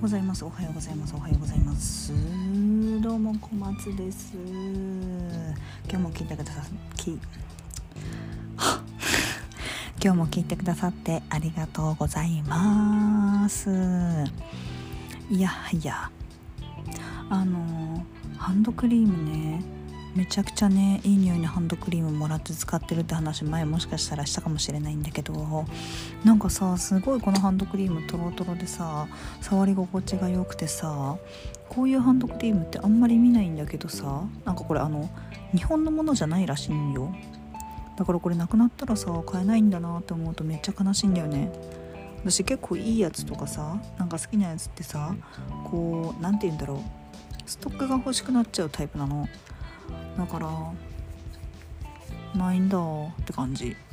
うございます。おはようございます。おはようございます。どうも小松です。今日も聞いてくださき 今日も聞いてくださってありがとうございます。いやいやあのハンドクリームねめちゃくちゃねいい匂いのハンドクリームもらって使ってるって話前もしかしたらしたかもしれないんだけどなんかさすごいこのハンドクリームトロトロでさ触り心地が良くてさこういうハンドクリームってあんまり見ないんだけどさなんかこれあの日本のものじゃないらしいんよ。だからこれなくなったらさ買えないんだなって思うとめっちゃ悲しいんだよね。私結構いいやつとかさなんか好きなやつってさこう何て言うんだろう。ストックが欲しくなっちゃうタイプなの。だからないんだって感じ。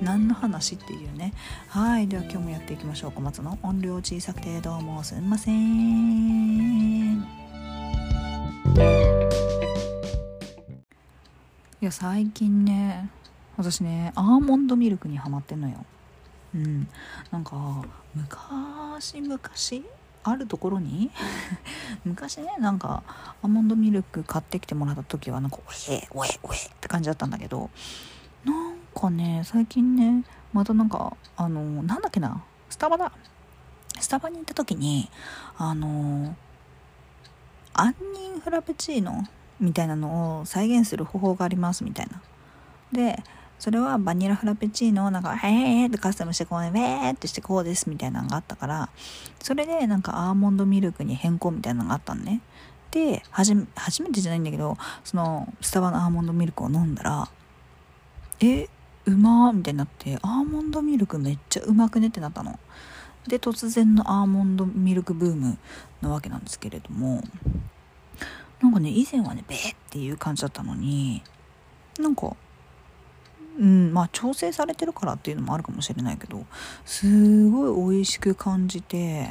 何の話っていうね。はいでは今日もやっていきましょう。小松の音量小さくてどうもすんません。いや最近ね私ねアーモンドミルクにはまってんのよ。うん。なんか昔昔あるところに？昔ねなんかアーモンドミルク買ってきてもらった時はなんか「おえおえおえ」って感じだったんだけどなんかね最近ねまたなんかあのなんだっけなスタバだ。スタバに行った時にあの杏仁フラペチーノみたいなのを再現する方法がありますみたいな。でそれはバニラフラペチーノをなんか、へーってカスタムしてこうね、ウェーってしてこうですみたいなのがあったから、それでなんかアーモンドミルクに変更みたいなのがあったのね。で、初め、初めてじゃないんだけど、そのスタバのアーモンドミルクを飲んだら、え、うまーみたいになって、アーモンドミルクめっちゃうまくね？ってなったの。で、突然のアーモンドミルクブームなわけなんですけれども、なんかね、以前はね、ベーっていう感じだったのに、なんか、うんまあ調整されてるからっていうのもあるかもしれないけどすごい美味しく感じて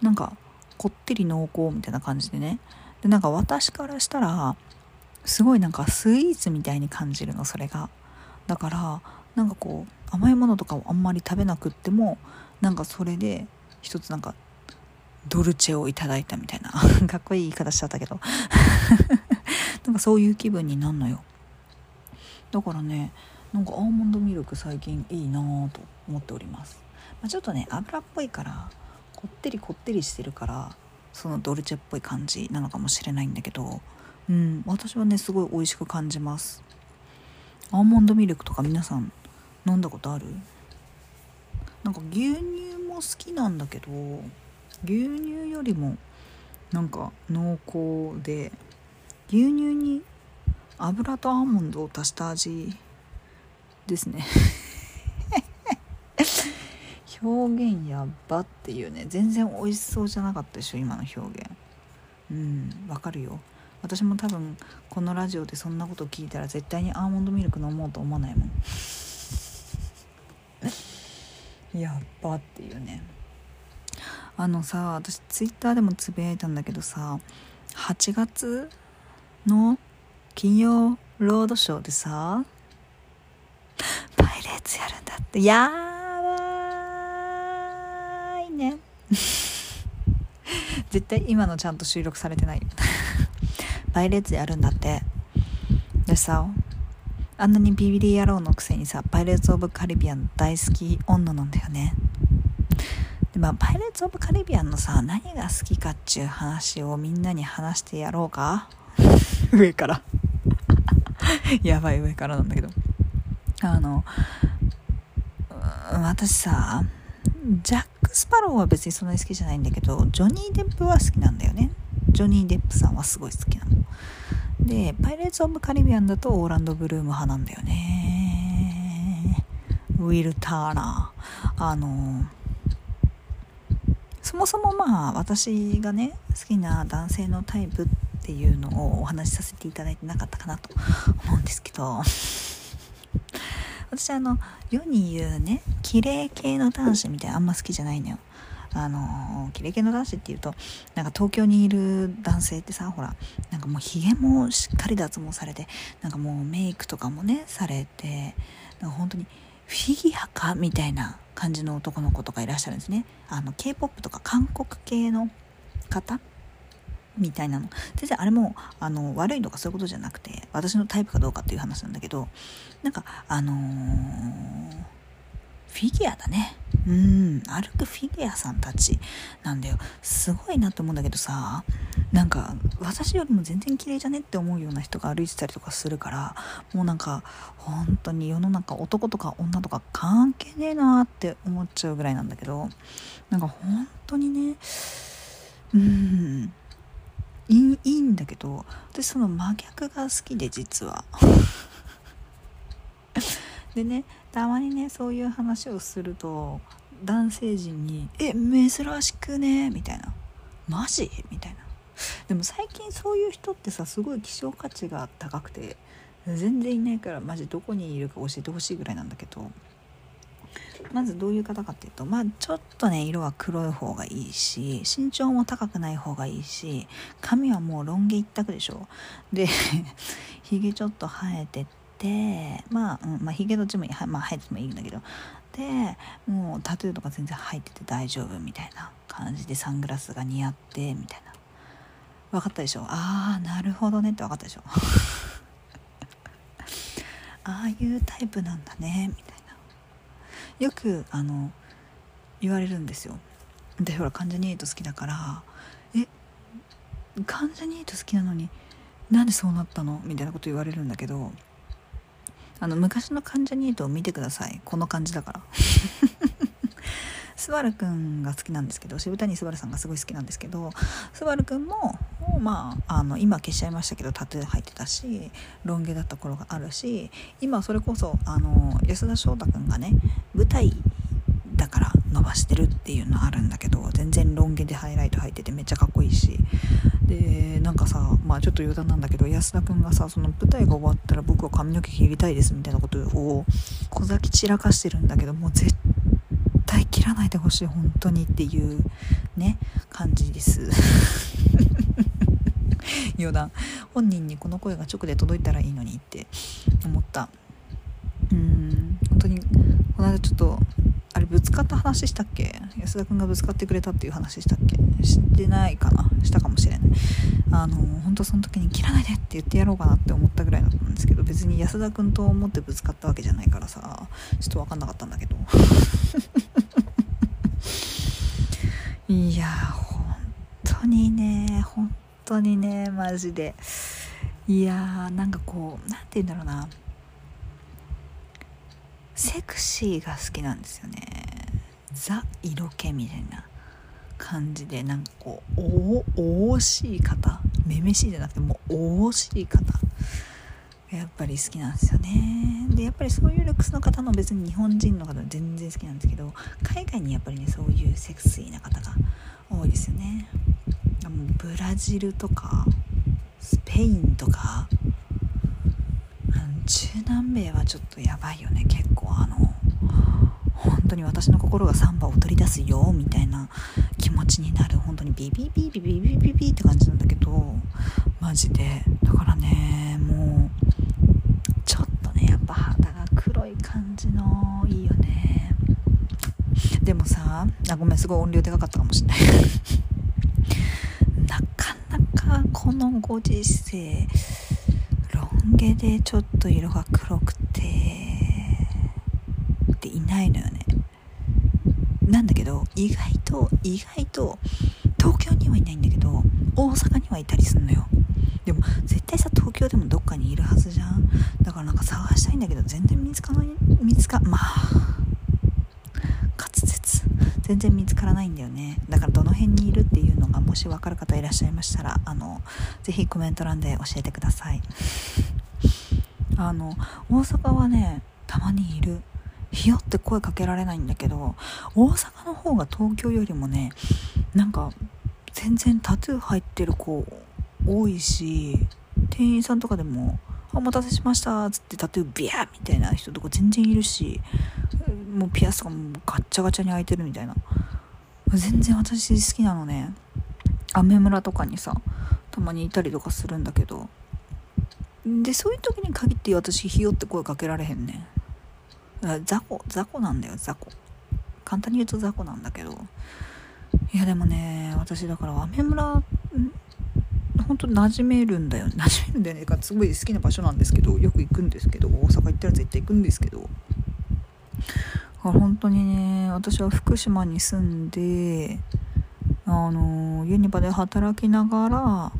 なんかこってり濃厚みたいな感じでね。でなんか私からしたらすごいなんかスイーツみたいに感じるのそれが。だからなんかこう甘いものとかをあんまり食べなくってもなんかそれで一つなんかドルチェをいただいたみたいな。かっこいい言い方しちゃったけど。なんかそういう気分になるのよ。だからねなんかアーモンドミルク最近いいなぁと思っております、まあ、ちょっとね油っぽいからこってりこってりしてるからそのドルチェっぽい感じなのかもしれないんだけどうん私はねすごい美味しく感じます。アーモンドミルクとか皆さん飲んだことある？なんか牛乳も好きなんだけど牛乳よりもなんか濃厚で牛乳に油とアーモンドを足した味ですね。表現やばっていうね全然美味しそうじゃなかったでしょ今の表現。うんわかるよ。私も多分このラジオでそんなこと聞いたら絶対にアーモンドミルク飲もうと思わないもん。やっばっていうね。あのさ私ツイッターでもつぶやいたんだけどさ8月の金曜ロードショーでさパイレーツやるんだって。やばいね。絶対今のちゃんと収録されてない パイレーツやるんだって。でさあんなにビビリ野郎のくせにさパイレーツ・オブ・カリビアン大好き女なんだよね。でまあパイレーツ・オブ・カリビアンのさ何が好きかっちゅう話をみんなに話してやろうか。上から。やばい上からなんだけど。あの私さジャック・スパローは別にそんなに好きじゃないんだけどジョニー・デップは好きなんだよね。ジョニー・デップさんはすごい好きなの。でパイレーツ・オブ・カリビアンだとオーランド・ブルーム派なんだよね。ウィル・ターナーあのそもそもまあ私がね好きな男性のタイプってっていうのをお話しさせていただいてなかったかなと思うんですけど。私あの世に言うね綺麗系の男子みたいなあんま好きじゃないのよ。あの綺麗系の男子っていうとなんか東京にいる男性ってさほらなんかもうひげもしっかり脱毛されてなんかもうメイクとかもねされてなんか本当にフィギュアかみたいな感じの男の子とかいらっしゃるんですね。あの k p o p とか韓国系の方みたいなの全然あれもあの悪いとかそういうことじゃなくて私のタイプかどうかっていう話なんだけどなんかあのーフィギュアだね。うん、歩くフィギュアさんたちなんだよ。すごいなと思うんだけどさ、なんか私よりも全然綺麗じゃねって思うような人が歩いてたりとかするから、もうなんか本当に世の中男とか女とか関係ねえなって思っちゃうぐらいなんだけど、なんか本当にね、うん、いいいいんだけど、私その真逆が好きで実は。でねたまにねそういう話をすると男性陣に「え珍しくね」みたいな「マジ?」みたいな。でも最近そういう人ってさすごい希少価値が高くて全然いないからマジ？どこにいるか教えてほしいぐらいなんだけど。まずどういう方かっていうとまあちょっとね色は黒い方がいいし身長も高くない方がいいし髪はもうロン毛一択でしょで ひげちょっと生えててまあ、うんまあ、ヒゲどっちも、まあ、生えててもいいんだけど。でもうタトゥーとか全然入ってて大丈夫みたいな感じでサングラスが似合ってみたいな。分かったでしょああなるほどねって分かったでしょ ああいうタイプなんだねみたいな。よくあの言われるんですよ。でほら関ジャニ∞好きだからえ関ジャニ∞好きなのになんでそうなったの？みたいなこと言われるんだけどあの昔の関ジャニ∞を見てください。この感じだから。スバルくんが好きなんですけど渋谷スバルさんがすごい好きなんですけどスバルくんもまああの今消しちゃいましたけどタトゥー入ってたしロン毛だった頃があるし今それこそあの安田翔太くんがね舞台だから伸ばしてるっていうのあるんだけど全然ロン毛でハイライト入っててめっちゃかっこいいし。でなんかさまあちょっと余談なんだけど安田君がさその舞台が終わったら僕は髪の毛切りたいですみたいなことを小崎散らかしてるんだけどもう絶対切らないでほしい本当にっていうね感じです。余談。本人にこの声が直で届いたらいいのにって思った。うん。本当にこの間ちょっとあれぶつかった話したっけ？安田君がぶつかってくれたっていう話したっけ？してないかな？したかもしれない。あの本当その時に切らないでって言ってやろうかなって思ったぐらいだったんですけど別に安田君と思ってぶつかったわけじゃないからさちょっと分かんなかったんだけど。いや本当にね本当にねマジで。いやーなんかこう何て言うんだろうな。セクシーが好きなんですよね。ザ色気みたいな感じでなんかこうおおしい方。めめしいじゃなくてもうおおしい方。やっぱり好きなんですよね。でやっぱりそういうルックスの方の別に日本人の方は全然好きなんですけど海外にやっぱりねそういうセクシーな方が多いですよね。もうブラジルとかスペインとか中南米はちょっとやばいよね。結構あの本当に私の心がサンバを取り出すよみたいな気持ちになる。本当にビビビビビビビビって感じなんだけどマジで。だからねもうちょっとねやっぱ肌が黒い感じのいいよね。でもさあごめんすごい音量でかかったかもしれない。なかこのご時世ロン毛でちょっと色が黒くてっていないのよね。なんだけど意外と意外と東京にはいないんだけど大阪にはいたりすんのよ。でも絶対さ東京でもどっかにいるはずじゃん。だからなんか探したいんだけど全然見つかない見つかまあ全然見つからないんだよね。だからどの辺にいるっていうのがもし分かる方いらっしゃいましたらあのぜひコメント欄で教えてください。あの大阪はねたまにいる。ひよって声かけられないんだけど大阪の方が東京よりもねなんか全然タトゥー入ってる子多いし店員さんとかでも「お待たせしました」っつってタトゥービャーみたいな人とか全然いるしもうピアスとかもガッチャガチャに開いてるみたいな。全然私好きなのね。アメ村とかにさたまにいたりとかするんだけど。でそういう時に限って私ひよって声かけられへんね雑魚雑魚なんだよ雑魚。簡単に言うと雑魚なんだけど。いやでもね私だからアメ村本当に馴染めるんだよ。馴染めるんだよね。かすごい好きな場所なんですけど。よく行くんですけど。大阪行ったら絶対行くんですけど。本当にね私は福島に住んであのユニバで働きながら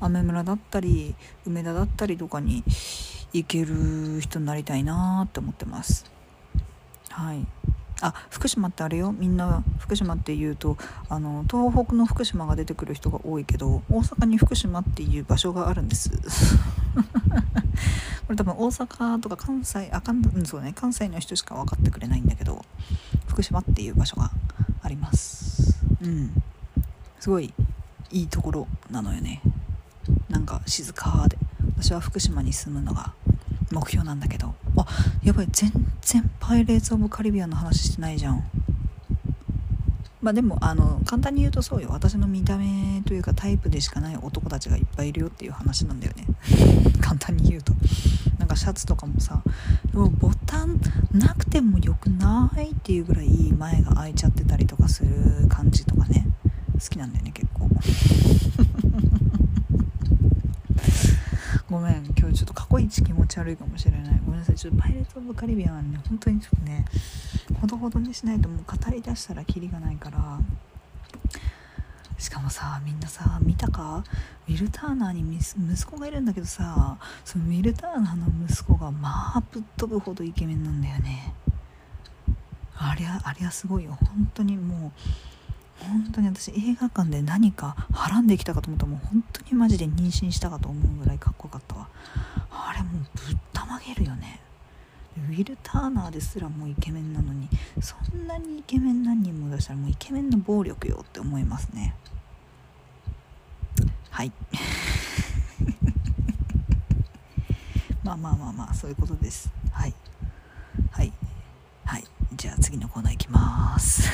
雨村だったり梅田だったりとかに行ける人になりたいなって思ってます。はい。あ福島ってあれよ。みんな福島っていうとあの東北の福島が出てくる人が多いけど大阪に福島っていう場所があるんです。これ多分大阪とか関西あかん、うん、そうね。関西の人しか分かってくれないんだけど福島っていう場所があります。うん。すごいいいところなのよね。なんか静かで。私は福島に住むのが目標なんだけど。あやばい。全然パイレーツ・オブ・カリビアンの話してないじゃん。まあでもあの簡単に言うとそうよ。私の見た目というかタイプでしかない男たちがいっぱいいるよっていう話なんだよね。簡単に言うと。なんかシャツとかもさもボタンなくてもよくないっていうぐらい前が開いちゃってたりとかする感じとかね。好きなんだよね結構。ごめん。今日ちょっと過去一気持ち悪いかもしれない。ごめんなさい。ちょっとパイレーツ・オブ・カリビアンはね。本当にちょっとねほどほどにしないともう語りだしたらキリがないから。しかもさみんなさ見たか？ウィル・ターナーに息子がいるんだけどさそのウィル・ターナーの息子がまあぶっ飛ぶほどイケメンなんだよね。ありゃありゃすごいよ。本当にもう本当に私映画館で何かはらんできたかと思ったらもう本当にマジで妊娠したかと思うぐらいかっこよかったわ。あれもうぶったまげるよね。ウィル・ターナーですらもうイケメンなのにそんなにイケメン何人も出したらもうイケメンの暴力よって思いますね。はい。まあまあまあまあそういうことです。はい。はい。はい。じゃあ次のコーナーいきます。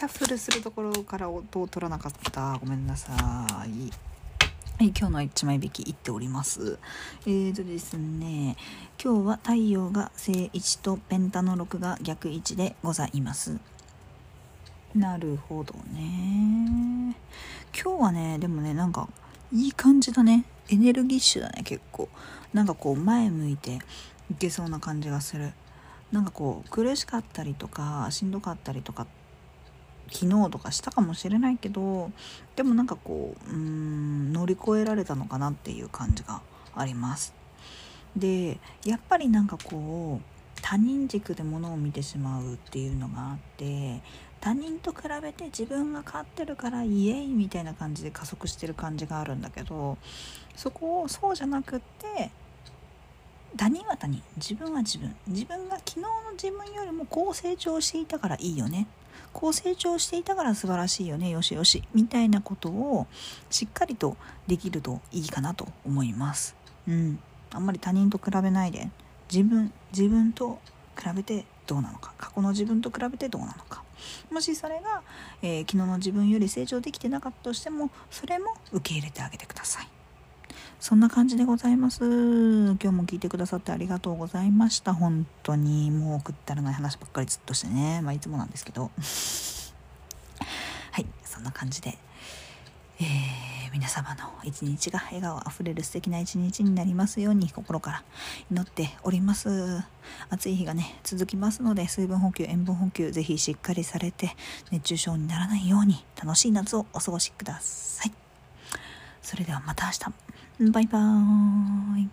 シャッフルするところから音を取らなかったごめんなさいはい、今日の1枚引きいっております。えーとですね、今日は太陽が正1とペンタの6が逆1でございます。なるほどね。今日はね、でもね、なんかいい感じだね。エネルギッシュだね、結構。なんかこう前向いていけそうな感じがする。なんかこう苦しかったりとかしんどかったりとか昨日とかしたかもしれないけどでもなんかこううん乗り越えられたのかなっていう感じがあります。でやっぱりなんかこう他人軸でものを見てしまうっていうのがあって他人と比べて自分が勝ってるからイエイみたいな感じで加速してる感じがあるんだけどそこをそうじゃなくって他人は他人自分は自分。自分が昨日の自分よりもこう成長していたからいいよね。こう成長していたから素晴らしいよね。よしよし。みたいなことをしっかりとできるといいかなと思います。うん。あんまり他人と比べないで。自分自分と比べてどうなのか。過去の自分と比べてどうなのか。もしそれが、えー、昨日の自分より成長できてなかったとしてもそれも受け入れてあげてください。そんな感じでございます。今日も聞いてくださってありがとうございました。本当にもうくったらない話ばっかりずっとしてね。まあいつもなんですけど。はい、そんな感じで、えー、皆様の一日が笑顔あふれる素敵な一日になりますように心から祈っております。暑い日がね、続きますので、水分補給、塩分補給、ぜひしっかりされて、熱中症にならないように楽しい夏をお過ごしください。それではまた明日。バイバーイ。